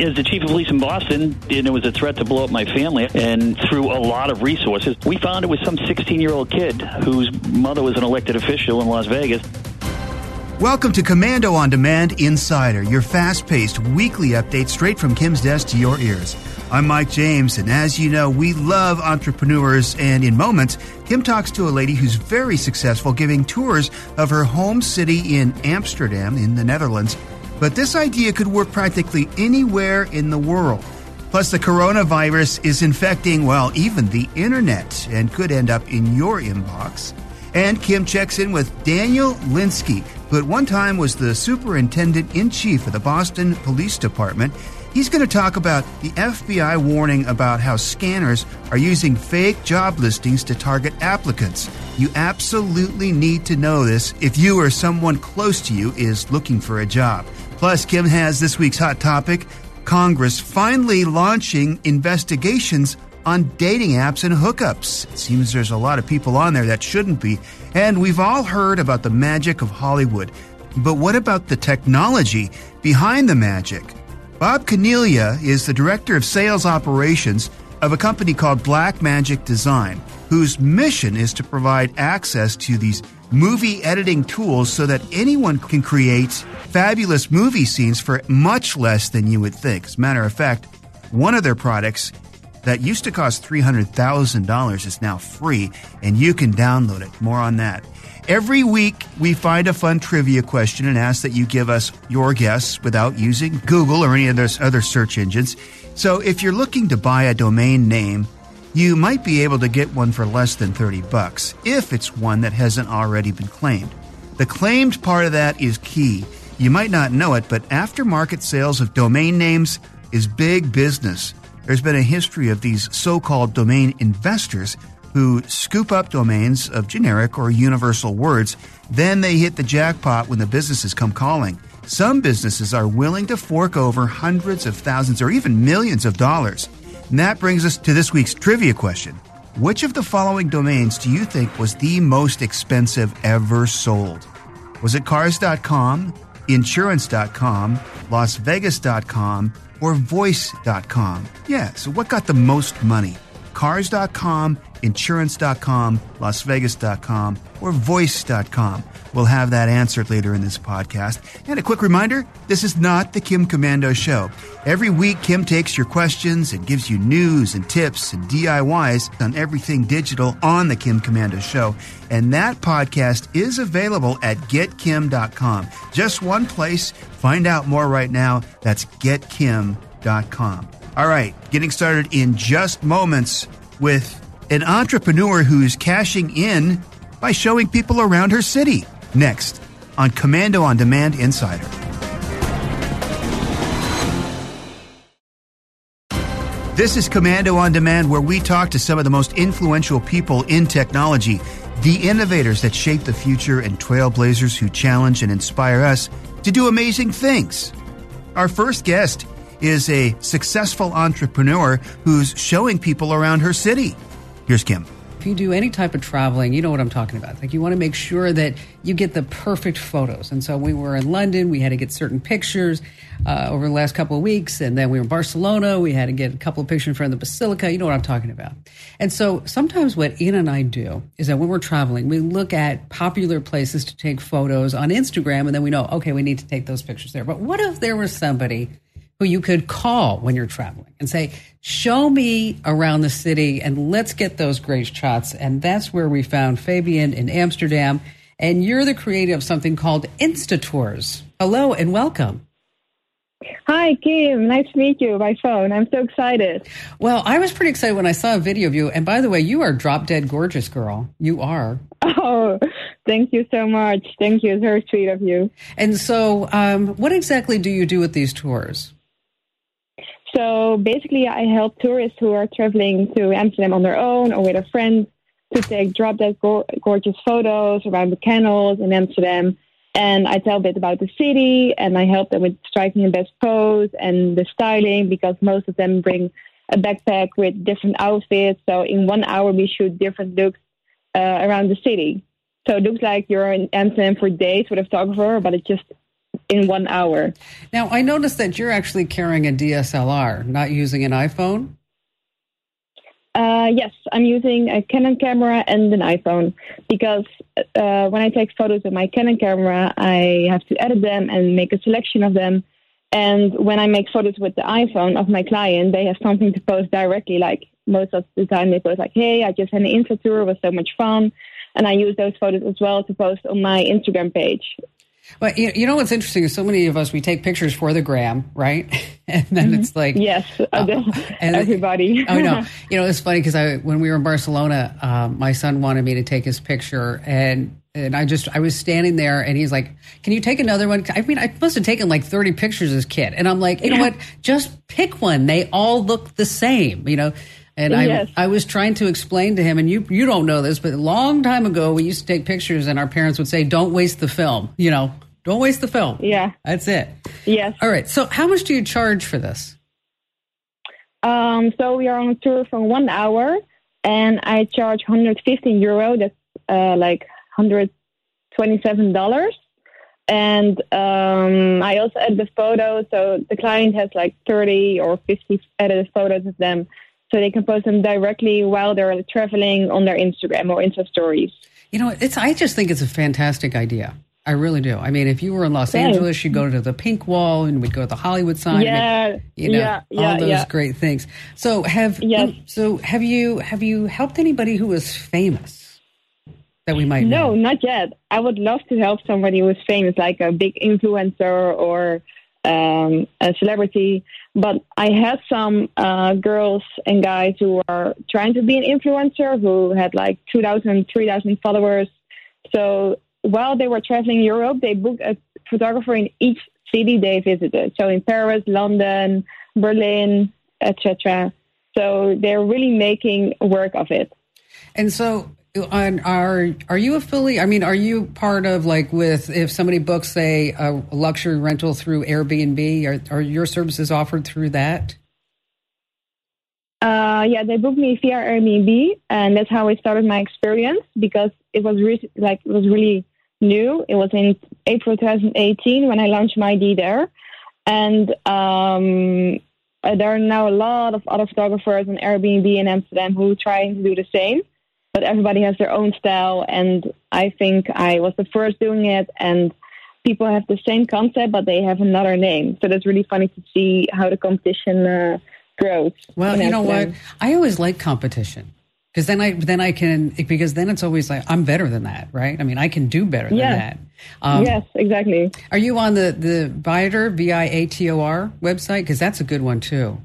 As the chief of police in Boston, and it was a threat to blow up my family, and through a lot of resources, we found it was some 16 year old kid whose mother was an elected official in Las Vegas. Welcome to Komando on Demand Insider, your fast paced weekly update straight from Kim's desk to your ears. I'm Mike James, and as you know, we love entrepreneurs. And in moments, Kim talks to a lady who's very successful giving tours of her home city in Amsterdam, in the Netherlands. But this idea could work practically anywhere in the world. Plus, the coronavirus is infecting, well, even the internet and could end up in your inbox. And Kim checks in with Daniel Linskey, who at one time was the superintendent in chief of the Boston Police Department He's going to talk about the FBI warning about how scanners are using fake job listings to target applicants. You absolutely need to know this if you or someone close to you is looking for a job. Plus, Kim has this week's hot topic Congress finally launching investigations on dating apps and hookups. It seems there's a lot of people on there that shouldn't be. And we've all heard about the magic of Hollywood. But what about the technology behind the magic? Bob Caniglia is the director of sales operations of a company called Blackmagic Design, whose mission is to provide access to these movie editing tools so that anyone can create fabulous movie scenes for much less than you would think. As a matter of fact, one of their products that used to cost $300,000 is now free, and you can download it. More on that. Every week, we find a fun trivia question and ask that you give us your guess without using Google or any of those other search engines. So if you're looking to buy a domain name, you might be able to get one for less than 30 bucks if it's one that hasn't already been claimed. The claimed part of that is key. You might not know it, but aftermarket sales of domain names is big business. There's been a history of these so called domain investors who scoop up domains of generic or universal words. Then they hit the jackpot when the businesses come calling. Some businesses are willing to fork over hundreds of thousands or even millions of dollars. And that brings us to this week's trivia question. Which of the following domains do you think was the most expensive ever sold? Was it cars.com, insurance.com, lasvegas.com, or voice.com? Yeah, so what got the most money? Cars.com, insurance.com, lasvegas.com, or voice.com. We'll have that answered later in this podcast. And a quick reminder this is not the Kim Komando Show. Every week, Kim takes your questions and gives you news and tips and DIYs on everything digital on the Kim Komando Show. And that podcast is available at getkim.com. Just one place. Find out more right now. That's getkim.com. All right, getting started in just moments with an entrepreneur who's cashing in by showing people around her city. Next on Komando on Demand Insider. This is Komando on Demand, where we talk to some of the most influential people in technology, the innovators that shape the future, and trailblazers who challenge and inspire us to do amazing things. Our first guest is a successful entrepreneur who's showing people around her city. Here's Kim. If you do any type of traveling, you know what I'm talking about. Like you want to make sure that you get the perfect photos. And so we were in London, we had to get certain pictures uh, over the last couple of weeks, and then we were in Barcelona, we had to get a couple of pictures in front of the basilica. You know what I'm talking about. And so sometimes what Ian and I do is that when we're traveling, we look at popular places to take photos on Instagram, and then we know, okay, we need to take those pictures there. But what if there was somebody who you could call when you're traveling and say, show me around the city and let's get those great shots. And that's where we found Fabian in Amsterdam. And you're the creator of something called Insta Tours. Hello and welcome. Hi, Kim. Nice to meet you by phone. I'm so excited. Well, I was pretty excited when I saw a video of you. And by the way, you are drop dead gorgeous, girl. You are. Oh, thank you so much. Thank you. It's very sweet of you. And so, um, what exactly do you do with these tours? So basically, I help tourists who are traveling to Amsterdam on their own or with a friend to take drop dead go- gorgeous photos around the canals in Amsterdam. And I tell a bit about the city and I help them with striking the best pose and the styling because most of them bring a backpack with different outfits. So in one hour, we shoot different looks uh, around the city. So it looks like you're in Amsterdam for days with a photographer, but it's just in one hour. Now, I noticed that you're actually carrying a DSLR, not using an iPhone. Uh, yes, I'm using a Canon camera and an iPhone because uh, when I take photos with my Canon camera, I have to edit them and make a selection of them. And when I make photos with the iPhone of my client, they have something to post directly. Like most of the time, they post like, "Hey, I just had an Insta tour, it was so much fun," and I use those photos as well to post on my Instagram page. Well, you, you know what's interesting is so many of us we take pictures for the gram, right? and then mm-hmm. it's like yes, uh, everybody. oh no, you know it's funny because I when we were in Barcelona, um, my son wanted me to take his picture, and and I just I was standing there, and he's like, "Can you take another one?" I mean, I must have taken like thirty pictures as kid, and I'm like, you know what? Just pick one. They all look the same, you know. And yes. I, I was trying to explain to him, and you you don't know this, but a long time ago, we used to take pictures, and our parents would say, "Don't waste the film." You know, don't waste the film. Yeah, that's it. Yes. All right. So, how much do you charge for this? Um, so we are on a tour for one hour, and I charge 115 euro. That's uh, like 127 dollars. And um, I also edit the photos, so the client has like 30 or 50 edited photos of them so they can post them directly while they're traveling on their Instagram or Insta stories. You know, it's I just think it's a fantastic idea. I really do. I mean, if you were in Los Thanks. Angeles, you'd go to the Pink Wall and we'd go to the Hollywood sign. Yeah, and, you know, yeah, yeah, all those yeah. great things. So have yes. Um, so have you have you helped anybody who is famous that we might no, know? not yet. I would love to help somebody who is famous, like a big influencer or um, a celebrity. But I had some uh, girls and guys who are trying to be an influencer who had like 2,000, 3,000 followers. So while they were traveling Europe, they booked a photographer in each city they visited. So in Paris, London, Berlin, etc. So they're really making work of it. And so are are you affiliate? I mean, are you part of like with if somebody books a luxury rental through Airbnb? Are are your services offered through that? Uh, yeah, they booked me via Airbnb, and that's how I started my experience because it was re- like it was really new. It was in April 2018 when I launched my ID there, and um, there are now a lot of other photographers on Airbnb in Amsterdam who are trying to do the same but everybody has their own style. And I think I was the first doing it, and people have the same concept, but they have another name. So that's really funny to see how the competition uh, grows. Well, you know what? I always like competition. Because then I then I can because then it's always like I'm better than that, right? I mean, I can do better than that. Um, yes, exactly. Are you on the the Viator V I A T O R website? Because that's a good one too.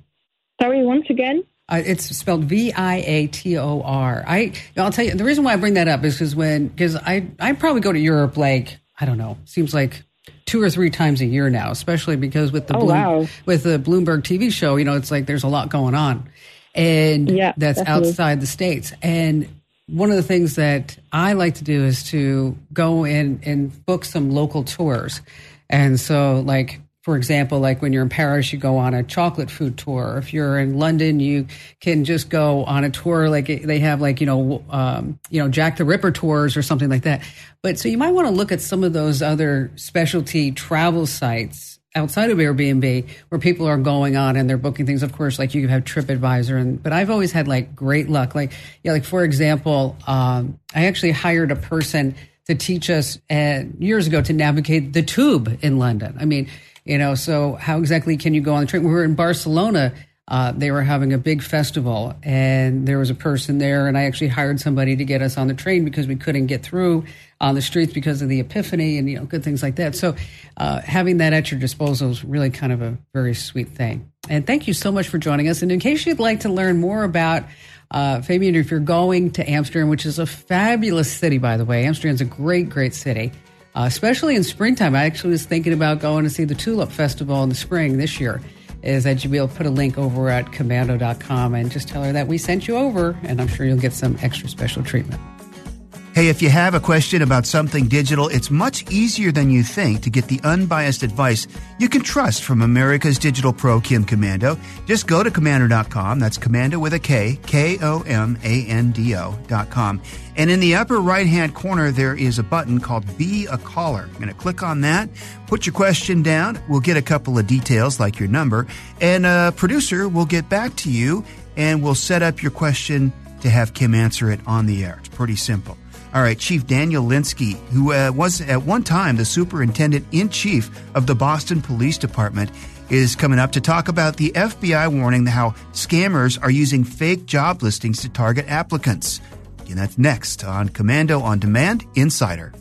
Sorry, once again. Uh, it's spelled V I A T O R. I I'll tell you the reason why I bring that up is because when because I I probably go to Europe like I don't know seems like two or three times a year now, especially because with the oh, Bloom, wow. with the Bloomberg TV show, you know, it's like there's a lot going on, and yeah, that's definitely. outside the states. And one of the things that I like to do is to go in and book some local tours, and so like for example, like when you're in Paris, you go on a chocolate food tour. If you're in London, you can just go on a tour. Like they have like, you know, um, you know, Jack the Ripper tours or something like that. But so you might want to look at some of those other specialty travel sites outside of Airbnb where people are going on and they're booking things. Of course, like you have TripAdvisor and, but I've always had like great luck. Like, yeah, like for example, um, I actually hired a person to teach us uh, years ago to navigate the tube in London. I mean, you know, so how exactly can you go on the train? We were in Barcelona. Uh, they were having a big festival, and there was a person there, and I actually hired somebody to get us on the train because we couldn't get through on the streets because of the epiphany and you know good things like that. So uh, having that at your disposal is really kind of a very sweet thing. And thank you so much for joining us. And in case you'd like to learn more about uh, Fabian, if you're going to Amsterdam, which is a fabulous city, by the way, Amsterdam's a great, great city uh, especially in springtime. I actually was thinking about going to see the Tulip Festival in the spring this year. Is that you'll be able to put a link over at komando.com and just tell her that we sent you over, and I'm sure you'll get some extra special treatment. Hey, if you have a question about something digital, it's much easier than you think to get the unbiased advice you can trust from America's digital pro, Kim Komando. Just go to komando.com. That's commando with a K, K O M A N D O.com. And in the upper right hand corner, there is a button called Be a Caller. I'm going to click on that, put your question down. We'll get a couple of details like your number, and a producer will get back to you and we'll set up your question to have Kim answer it on the air. It's pretty simple. All right, Chief Daniel Linskey, who uh, was at one time the superintendent in chief of the Boston Police Department, is coming up to talk about the FBI warning how scammers are using fake job listings to target applicants. And that's next on Komando on Demand Insider.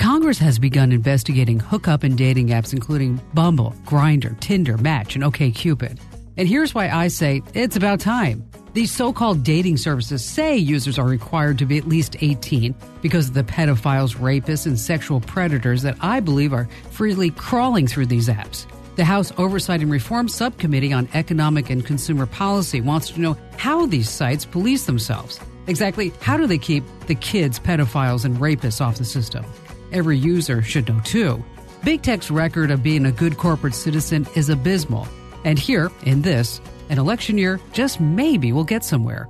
Congress has begun investigating hookup and dating apps, including Bumble, Grindr, Tinder, Match, and OKCupid. And here's why I say it's about time. These so called dating services say users are required to be at least 18 because of the pedophiles, rapists, and sexual predators that I believe are freely crawling through these apps. The House Oversight and Reform Subcommittee on Economic and Consumer Policy wants to know how these sites police themselves. Exactly how do they keep the kids, pedophiles, and rapists off the system? Every user should know too. Big Tech's record of being a good corporate citizen is abysmal. And here, in this, an election year just maybe will get somewhere.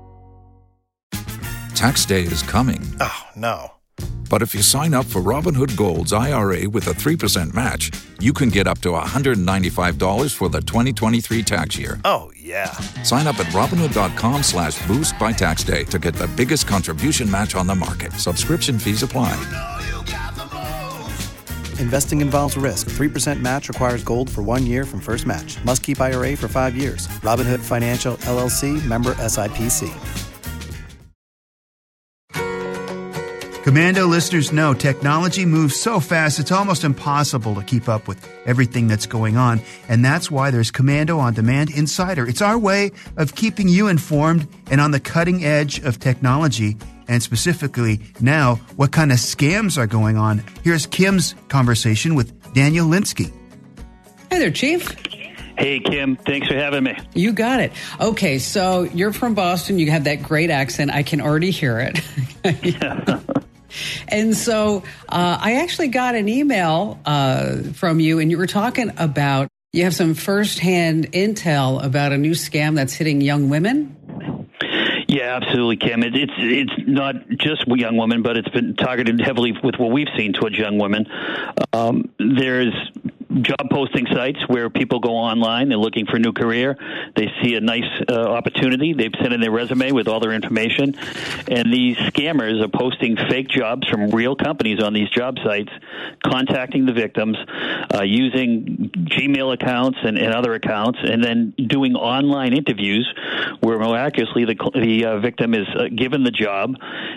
Tax day is coming. Oh, no. But if you sign up for Robinhood Gold's IRA with a 3% match, you can get up to $195 for the 2023 tax year. Oh, yeah. Sign up at Robinhood.com slash boost by tax day to get the biggest contribution match on the market. Subscription fees apply. Investing involves risk. 3% match requires gold for one year from first match. Must keep IRA for five years. Robinhood Financial LLC member SIPC. Komando listeners know technology moves so fast it's almost impossible to keep up with everything that's going on. And that's why there's Komando on Demand Insider. It's our way of keeping you informed and on the cutting edge of technology and specifically now what kind of scams are going on. Here's Kim's conversation with Daniel Linskey. Hey there, Chief. Hey, Kim. Thanks for having me. You got it. Okay, so you're from Boston. You have that great accent. I can already hear it. and so uh, I actually got an email uh, from you, and you were talking about you have some firsthand intel about a new scam that's hitting young women. Yeah, absolutely, Kim. It, it's it's not just young women, but it's been targeted heavily with what we've seen towards young women. Um, there's job posting sites where people go online. They're looking for a new career. They see a nice uh, opportunity. They've sent in their resume with all their information, and these scammers are posting fake jobs from real companies on these job sites, contacting the victims uh, using Gmail accounts and, and, other accounts, and then doing online interviews where miraculously the, the uh, victim is uh, given the job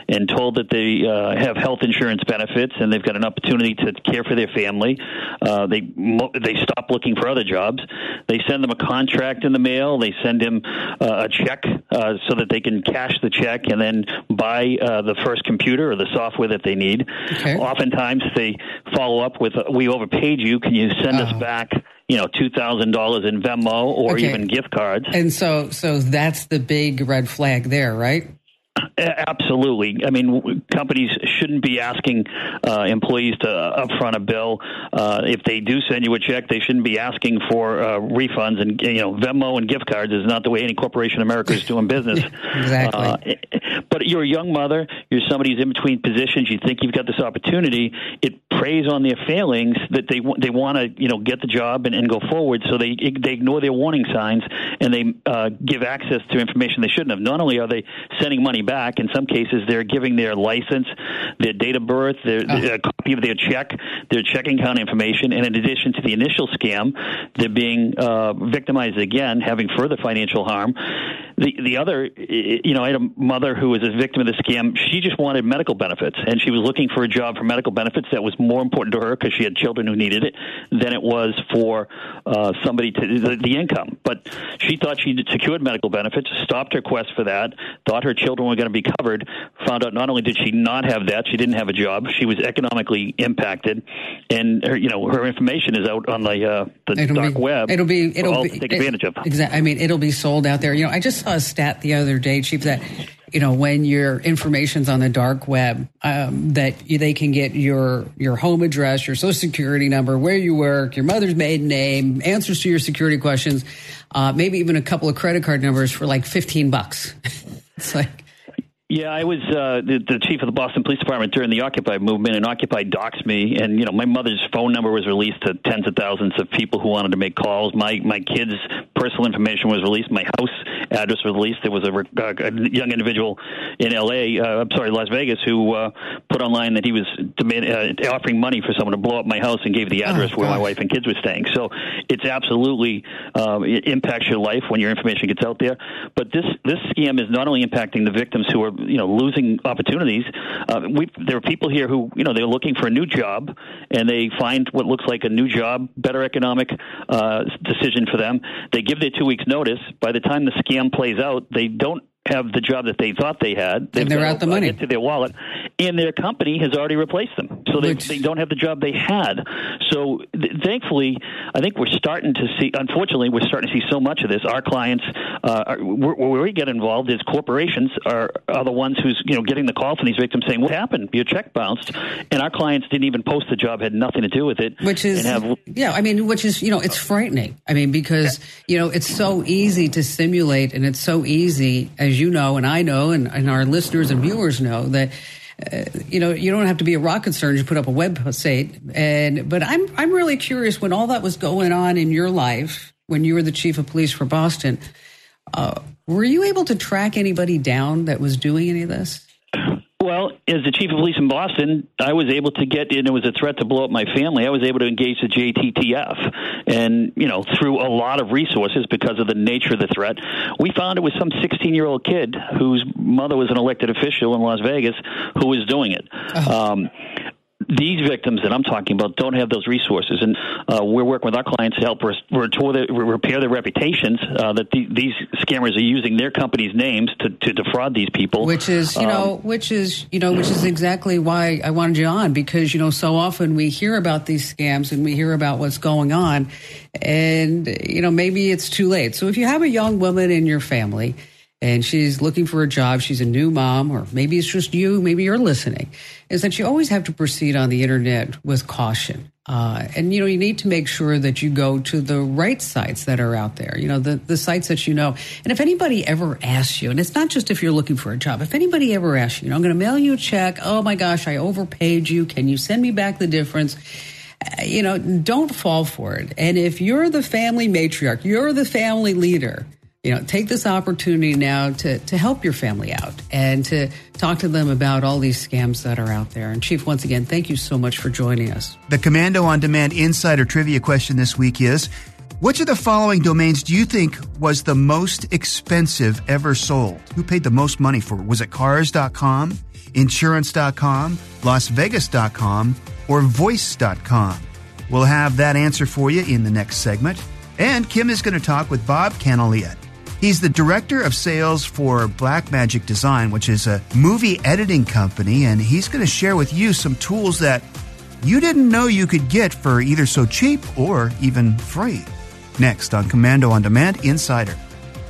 and told that they uh, have health insurance benefits and they've got an opportunity to care for their family. Uh, they they stop looking for other jobs. They send them a contract in the mail. They send him uh, a check uh, so that they can cash the check and then buy uh, the first computer or the software that they need. Okay. Oftentimes, they follow up with, "We overpaid you. Can you send us uh-huh. back?" you know two thousand dollars in Venmo or okay. even gift cards. And so, so that's the big red flag there, right? Absolutely. I mean, companies shouldn't be asking uh, employees to upfront a bill. Uh, if they do send you a check, they shouldn't be asking for uh, refunds. And you know, Venmo and gift cards is not the way any corporation in America is doing business. exactly. Uh, but you're a young mother. You're somebody who's in between positions. You think you've got this opportunity. It preys on their failings that they they want to you know get the job and, and go forward. So they they ignore their warning signs and they uh, give access to information they shouldn't have. Not only are they sending money back, in some cases they're giving their license, their date of birth, their, oh. a copy of their check, their checking account information, and in addition to the initial scam, they're being uh, victimized again, having further financial harm. The the other, you know, I had a mother who was a victim of the scam. She just wanted medical benefits, and she was looking for a job for medical benefits that was more important to her because she had children who needed it than it was for uh, somebody to the, the income. But she thought she'd secured medical benefits, stopped her quest for that, thought her children were going to be covered. Found out not only did she not have that, she didn't have a job. She was economically impacted, and her, you know her information is out on the uh, the it'll dark be, web. It'll be it'll be, take it, advantage of. Exactly. I mean, it'll be sold out there. You know, I just saw a stat the other day, Chief, that you know, when your information's on the dark web, um, that they can get your your home address, your social security number, where you work, your mother's maiden name, answers to your security questions, uh, maybe even a couple of credit card numbers for like fifteen bucks. it's like yeah, I was uh, the, the chief of the Boston Police Department during the Occupy movement, and Occupy doxed me. And you know, my mother's phone number was released to tens of thousands of people who wanted to make calls. My my kids' personal information was released. My house address was released. There was a, a young individual in L.A. Uh, I'm sorry, Las Vegas, who uh, put online that he was demand, uh, offering money for someone to blow up my house and gave the address oh, where my wife and kids were staying. So it's absolutely uh, it impacts your life when your information gets out there. But this this scam is not only impacting the victims who are you know losing opportunities. Uh, we there are people here who you know they're looking for a new job and they find what looks like a new job, better economic uh, decision for them. They give their two weeks notice. By the time the scam plays out, they don't have the job that they thought they had. They've and they're out the money into their wallet, and their company has already replaced them. So they, Which... they don't have the job they had. So th- thankfully, I think we're starting to see. Unfortunately, we're starting to see so much of this. Our clients, uh, are, where we get involved is corporations are are the ones who's you know getting the call from these victims saying, "What happened? Your check bounced," and our clients didn't even post the job, had nothing to do with it. Which is have, yeah, I mean, which is you know, it's frightening. I mean, because you know, it's so easy to simulate, and it's so easy as as you know, and I know, and, and our listeners and viewers know that. Uh, you know, you don't have to be a rocket scientist to put up a website. And but I'm I'm really curious when all that was going on in your life when you were the chief of police for Boston. Uh, were you able to track anybody down that was doing any of this? Well, as the chief of police in Boston, I was able to get in. It was a threat to blow up my family. I was able to engage the JTTF, and you know, through a lot of resources because of the nature of the threat, we found it was some 16-year-old kid whose mother was an elected official in Las Vegas who was doing it. Uh-huh. Um, these victims that I'm talking about don't have those resources, and uh, we're working with our clients to help restore the, repair their reputations. Uh, that the, these scammers are using their companies' names to, to defraud these people, which is you um, know, which is you know, which is exactly why I wanted you on because you know, so often we hear about these scams and we hear about what's going on, and you know, maybe it's too late. So if you have a young woman in your family and she's looking for a job. She's a new mom, or maybe it's just you, maybe you're listening, is that you always have to proceed on the internet with caution. Uh, and, you know, you need to make sure that you go to the right sites that are out there, you know, the, the sites that you know. And if anybody ever asks you, and it's not just if you're looking for a job, if anybody ever asks you, you know, I'm going to mail you a check. Oh my gosh, I overpaid you. Can you send me back the difference? Uh, you know, don't fall for it. And if you're the family matriarch, you're the family leader, you know, take this opportunity now to, to help your family out and to talk to them about all these scams that are out there. And Chief, once again, thank you so much for joining us. The Komando on Demand Insider Trivia question this week is Which of the following domains do you think was the most expensive ever sold? Who paid the most money for it? Was it cars.com, insurance.com, lasvegas.com, or voice.com? We'll have that answer for you in the next segment. And Kim is going to talk with Bob Caniglia. He's the director of sales for Blackmagic Design, which is a movie editing company, and he's going to share with you some tools that you didn't know you could get for either so cheap or even free. Next on Komando on Demand Insider.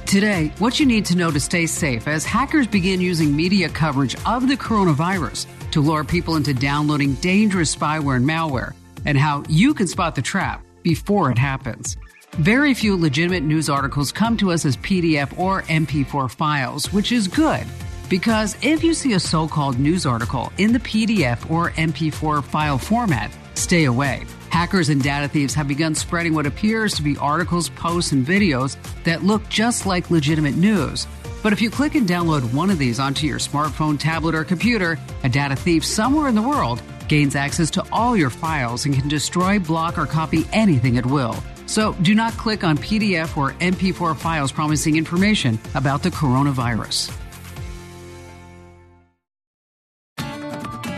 Today, what you need to know to stay safe as hackers begin using media coverage of the coronavirus to lure people into downloading dangerous spyware and malware, and how you can spot the trap before it happens. Very few legitimate news articles come to us as PDF or MP4 files, which is good. Because if you see a so called news article in the PDF or MP4 file format, stay away. Hackers and data thieves have begun spreading what appears to be articles, posts, and videos that look just like legitimate news. But if you click and download one of these onto your smartphone, tablet, or computer, a data thief somewhere in the world gains access to all your files and can destroy, block, or copy anything at will. So do not click on PDF or MP4 files promising information about the coronavirus.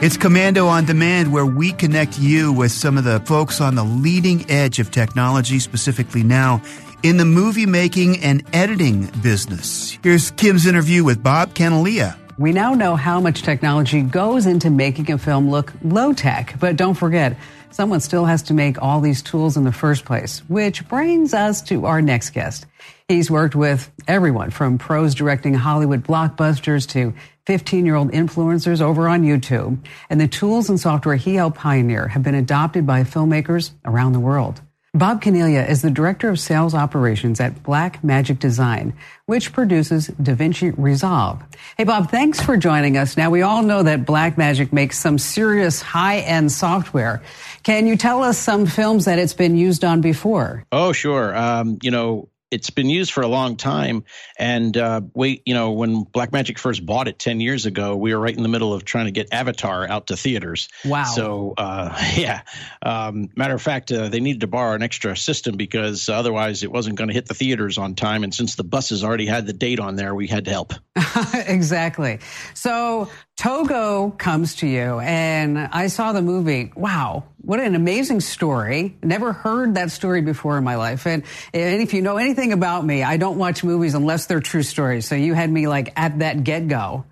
It's Komando on Demand, where we connect you with some of the folks on the leading edge of technology, specifically now in the movie making and editing business. Here's Kim's interview with Bob Caniglia. We now know how much technology goes into making a film look low tech, but don't forget, someone still has to make all these tools in the first place, which brings us to our next guest. He's worked with everyone from pros directing Hollywood blockbusters to 15 year old influencers over on YouTube. And the tools and software he helped pioneer have been adopted by filmmakers around the world. Bob Caniglia is the Director of Sales Operations at Blackmagic Design, which produces DaVinci Resolve. Hey, Bob, thanks for joining us. Now, we all know that Blackmagic makes some serious high-end software. Can you tell us some films that it's been used on before? Oh, sure. Um, you know, it's been used for a long time. And uh, wait, you know, when Blackmagic first bought it ten years ago, we were right in the middle of trying to get Avatar out to theaters. Wow. So uh, yeah, um, matter of fact, uh, they needed to borrow an extra system because otherwise it wasn't going to hit the theaters on time. And since the buses already had the date on there, we had to help. exactly. So Togo comes to you, and I saw the movie. Wow, what an amazing story. Never heard that story before in my life. And, and if you know anything about me, I don't watch movies unless they're true stories. So you had me like at that get go.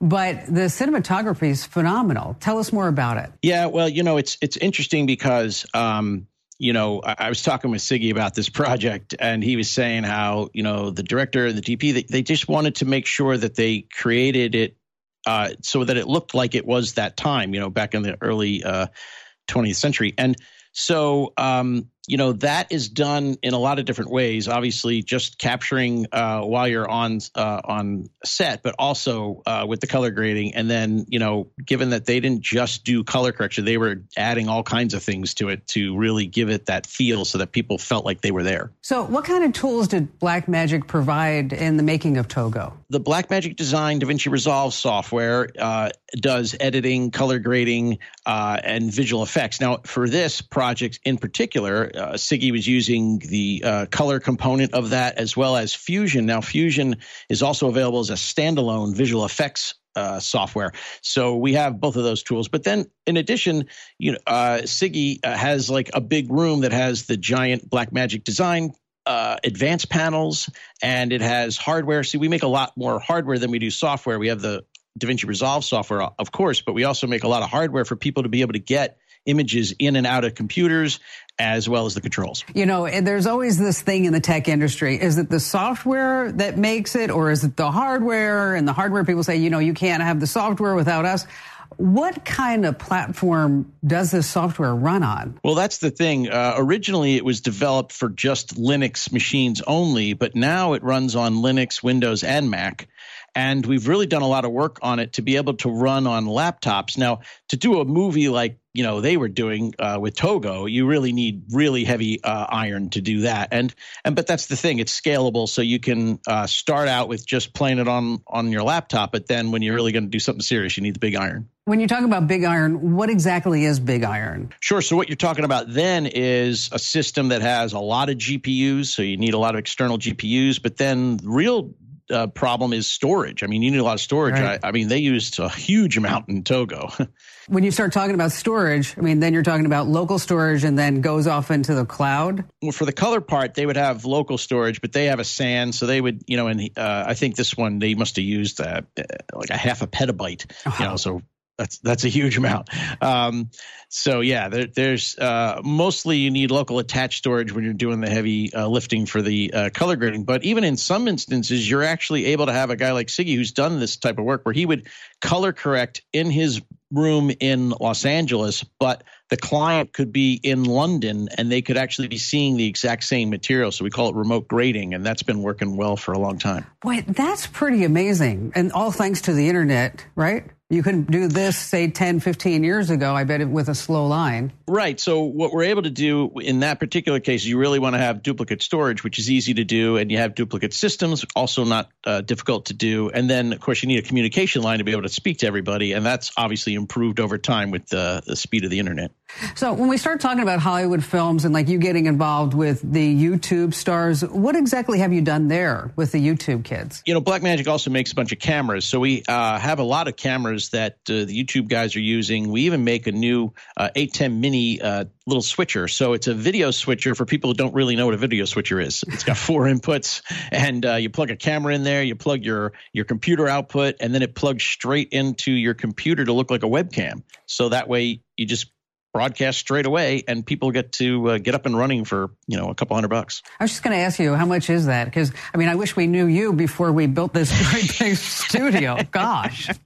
But the cinematography is phenomenal. Tell us more about it. Yeah, well, you know, it's it's interesting because um, you know, I, I, was talking with Siggy about this project, and he was saying how, you know, the director and the DP, they, they just wanted to make sure that they created it uh, so that it looked like it was that time, you know, back in the early uh, 20th century. And so, um, you know that is done in a lot of different ways. Obviously just capturing uh, while you're on uh, on set but also uh, with the color grading. And then you know given that they didn't just do color correction they were adding all kinds of things to it to really give it that feel so that people felt like they were there. So what kind of tools did blackmagic provide in the making of togo? The blackmagic design davinci resolve software uh, does editing color grading uh, and visual effects. Now for this project in particular uh, Siggy was using the uh, color component of that as well as Fusion. Now, Fusion is also available as a standalone visual effects uh, software. So we have both of those tools. But then, in addition, you know, uh, Siggy uh, has like a big room that has the giant Blackmagic design. Uh, advanced panels and it has hardware. See, we make a lot more hardware than we do software. We have the DaVinci Resolve software, of course, but we also make a lot of hardware for people to be able to get images in and out of computers as well as the controls. You know, there's always this thing in the tech industry. Is it the software that makes it, or is it the hardware? And the hardware people say, you know, you can't have the software without us. What kind of platform does this software run on? Well, that's the thing. Uh, originally, it was developed for just Linux machines only, but now it runs on Linux, Windows, and Mac. And we've really done a lot of work on it to be able to run on laptops. Now, to do a movie like you know they were doing uh, with Togo, you really need really heavy uh, iron to do that. And and but that's the thing; it's scalable, so you can uh, start out with just playing it on on your laptop. But then when you're really going to do something serious, you need the big iron. When you talk about big iron, what exactly is big iron? Sure. So what you're talking about then is a system that has a lot of GPUs, so you need a lot of external GPUs. But then real uh, problem is storage. I mean, you need a lot of storage. Right. I, I, mean, they used a huge amount in Togo. when you start talking about storage, I mean, then you're talking about local storage and then goes off into the cloud. Well, for the color part, they would have local storage, but they have a SAN, so they would, you know, and uh, I think this one they must have used uh, like a half a petabyte, oh. you know, so that's that's a huge amount. Um, so yeah, there, there's uh, mostly you need local attached storage when you're doing the heavy uh, lifting for the uh, color grading. But even in some instances, you're actually able to have a guy like Siggy who's done this type of work where he would color correct in his room in Los Angeles, but the client could be in London and they could actually be seeing the exact same material. So we call it remote grading, and that's been working well for a long time. Boy, that's pretty amazing. And all thanks to the internet, right? You couldn't do this, say, 10, 15 years ago, I bet, it with a slow line. Right. So, what we're able to do in that particular case, you really want to have duplicate storage, which is easy to do, and you have duplicate systems, also not uh, difficult to do. And then, of course, you need a communication line to be able to speak to everybody, and that's obviously improved over time with the speed of the internet. So, when we start talking about Hollywood films and like you getting involved with the YouTube stars, what exactly have you done there with the YouTube kids? You know, Blackmagic also makes a bunch of cameras. So, we uh, have a lot of cameras that uh, the YouTube guys are using. We even make a new uh, ATEM Mini uh, little switcher. So, it's a video switcher for people who don't really know what a video switcher is. It's got four inputs, and uh, you plug a camera in there, you plug your, your computer output, and then it plugs straight into your computer to look like a webcam. So, that way you just broadcast straight away, and people get to uh, get up and running for you know a couple hundred bucks. I was just going to ask you how much is that? Because I mean, I wish we knew you before we built this great big studio. Gosh.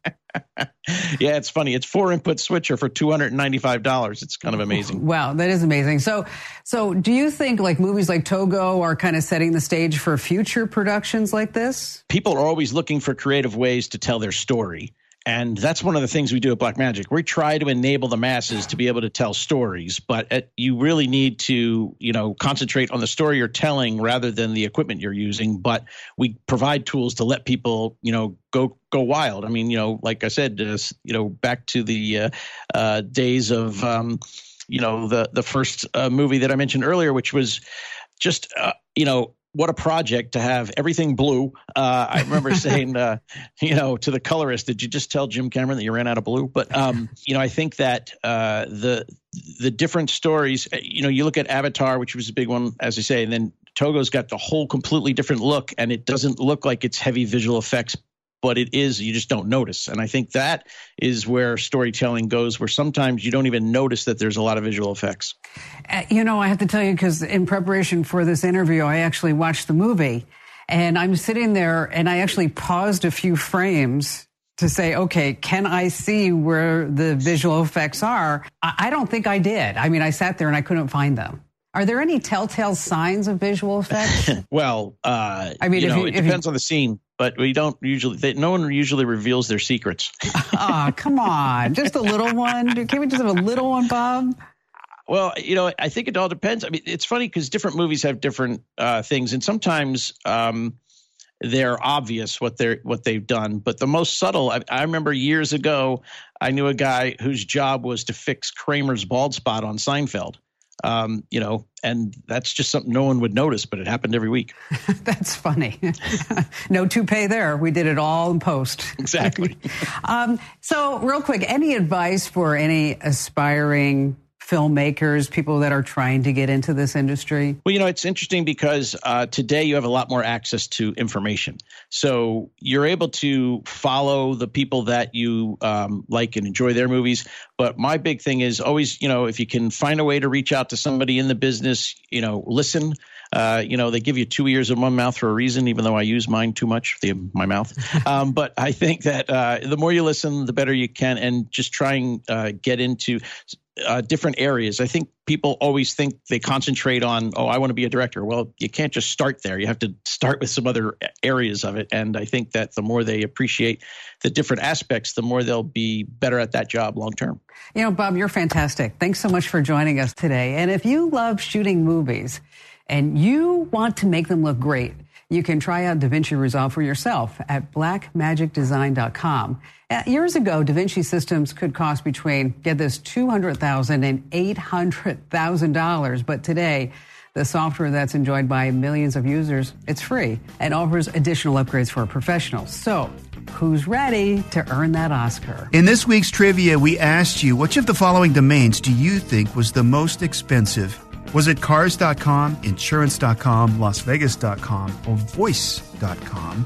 yeah, it's funny. It's four input switcher for two hundred and ninety five dollars. It's kind of amazing. Wow, that is amazing. So, so do you think like movies like Togo are kind of setting the stage for future productions like this? People are always looking for creative ways to tell their story. And that's one of the things we do at Blackmagic. We try to enable the masses to be able to tell stories, but you really need to, you know, concentrate on the story you're telling rather than the equipment you're using. But we provide tools to let people, you know, go go wild. I mean, you know, like I said, uh, you know, back to the uh, uh, days of, um, you know, the the first uh, movie that I mentioned earlier, which was just, uh, you know, what a project to have everything blue. Uh, I remember saying, uh, you know, to the colorist, did you just tell Jim Cameron that you ran out of blue? But um, you know, I think that uh, the the different stories. Uh, you know, you look at Avatar, which was a big one, as I say, and then Togo's got the whole completely different look, and it doesn't look like it's heavy visual effects but it is you just don't notice and i think that is where storytelling goes where sometimes you don't even notice that there's a lot of visual effects uh, you know i have to tell you because in preparation for this interview i actually watched the movie and i'm sitting there and i actually paused a few frames to say, okay, can I see where the visual effects are? I don't think I did. I mean, I sat there and I couldn't find them. Are there any telltale signs of visual effects? well, uh, I mean, you know, you, it depends you, on the scene but we don't usually. They, no one usually reveals their secrets. oh, come on! Just a little one. Can't we just have a little one, Bob? Well, you know, I think it all depends. I mean, it's funny because different movies have different uh, things, and sometimes um, they're obvious what they're what they've done. But the most subtle, I, I remember years ago, I knew a guy whose job was to fix Kramer's bald spot on Seinfeld um, you know, and that's just something no one would notice, but it happened every week. that's funny. no toupee there. We did it all in post. Exactly. um, so, real quick, any advice for any aspiring filmmakers, people that are trying to get into this industry? Well, you know, it's interesting because uh, today you have a lot more access to information. So you're able to follow the people that you um, like and enjoy their movies. But my big thing is always, you know, if you can find a way to reach out to somebody in the business, you know, listen. Uh, you know, they give you two ears and one mouth for a reason, even though I use mine too much, the, my mouth. Um, but I think that uh, the more you listen, the better you can, and just try and uh, get into uh, different areas. I think people always think they concentrate on, oh, I want to be a director. Well, you can't just start there. You have to start with some other areas of it. And I think that the more they appreciate the different aspects, the more they'll be better at that job long term. You know, Bob, you're fantastic. Thanks so much for joining us today. And if you love shooting movies and you want to make them look great, you can try out DaVinci Resolve for yourself at blackmagicdesign.com. Uh, years ago, Da Vinci systems could cost between, get this, $200,000 and $800,000. But today, the software that's enjoyed by millions of users, it's free and offers additional upgrades for professionals. So, who's ready to earn that Oscar? In this week's trivia, we asked you which of the following domains do you think was the most expensive was it cars.com, insurance.com, lasvegas.com, or voice.com?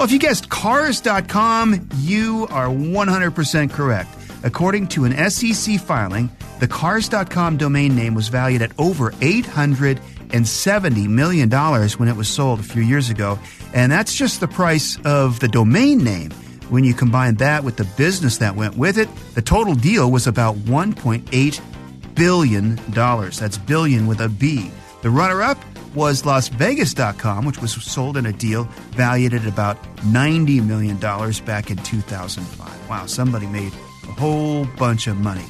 Well, if you guessed cars.com, you are 100% correct. According to an SEC filing, the cars.com domain name was valued at over $870 million when it was sold a few years ago. And that's just the price of the domain name. When you combine that with the business that went with it, the total deal was about 1.8 billion dollars. That's billion with a B. The runner-up was LasVegas.com, which was sold in a deal valued at about $90 million back in 2005. Wow, somebody made a whole bunch of money.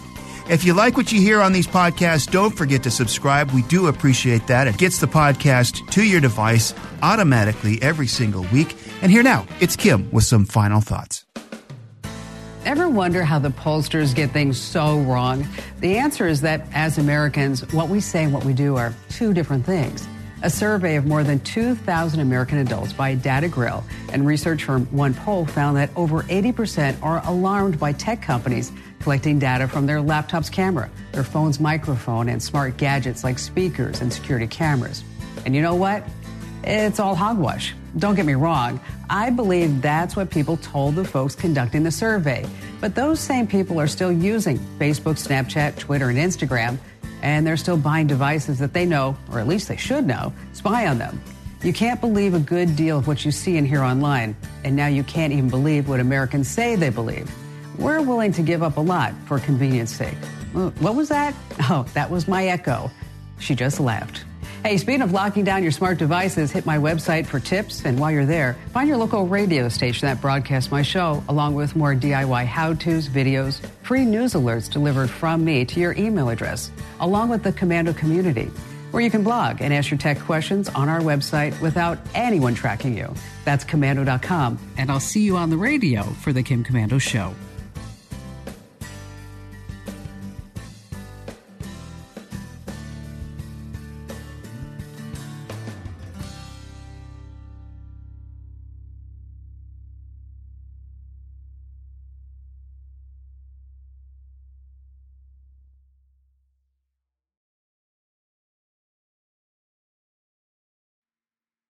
If you like what you hear on these podcasts, don't forget to subscribe. We do appreciate that. It gets the podcast to your device automatically every single week. And here now, it's Kim with some final thoughts. Ever wonder how the pollsters get things so wrong? The answer is that as Americans, what we say and what we do are two different things. A survey of more than 2,000 American adults by DataGrail and research firm OnePoll found that over 80% are alarmed by tech companies collecting data from their laptop's camera, their phone's microphone, and smart gadgets like speakers and security cameras. And you know what? It's all hogwash. Don't get me wrong. I believe that's what people told the folks conducting the survey. But those same people are still using Facebook, Snapchat, Twitter, and Instagram, and they're still buying devices that they know, or at least they should know, spy on them. You can't believe a good deal of what you see and hear online, and now you can't even believe what Americans say they believe. We're willing to give up a lot for convenience sake. What was that? Oh, that was my echo. She just laughed. Hey, speaking of locking down your smart devices, hit my website for tips. And while you're there, find your local radio station that broadcasts my show, along with more DIY how to's, videos, free news alerts delivered from me to your email address, along with the Komando community, where you can blog and ask your tech questions on our website without anyone tracking you. That's komando.com. And I'll see you on the radio for the Kim Komando Show.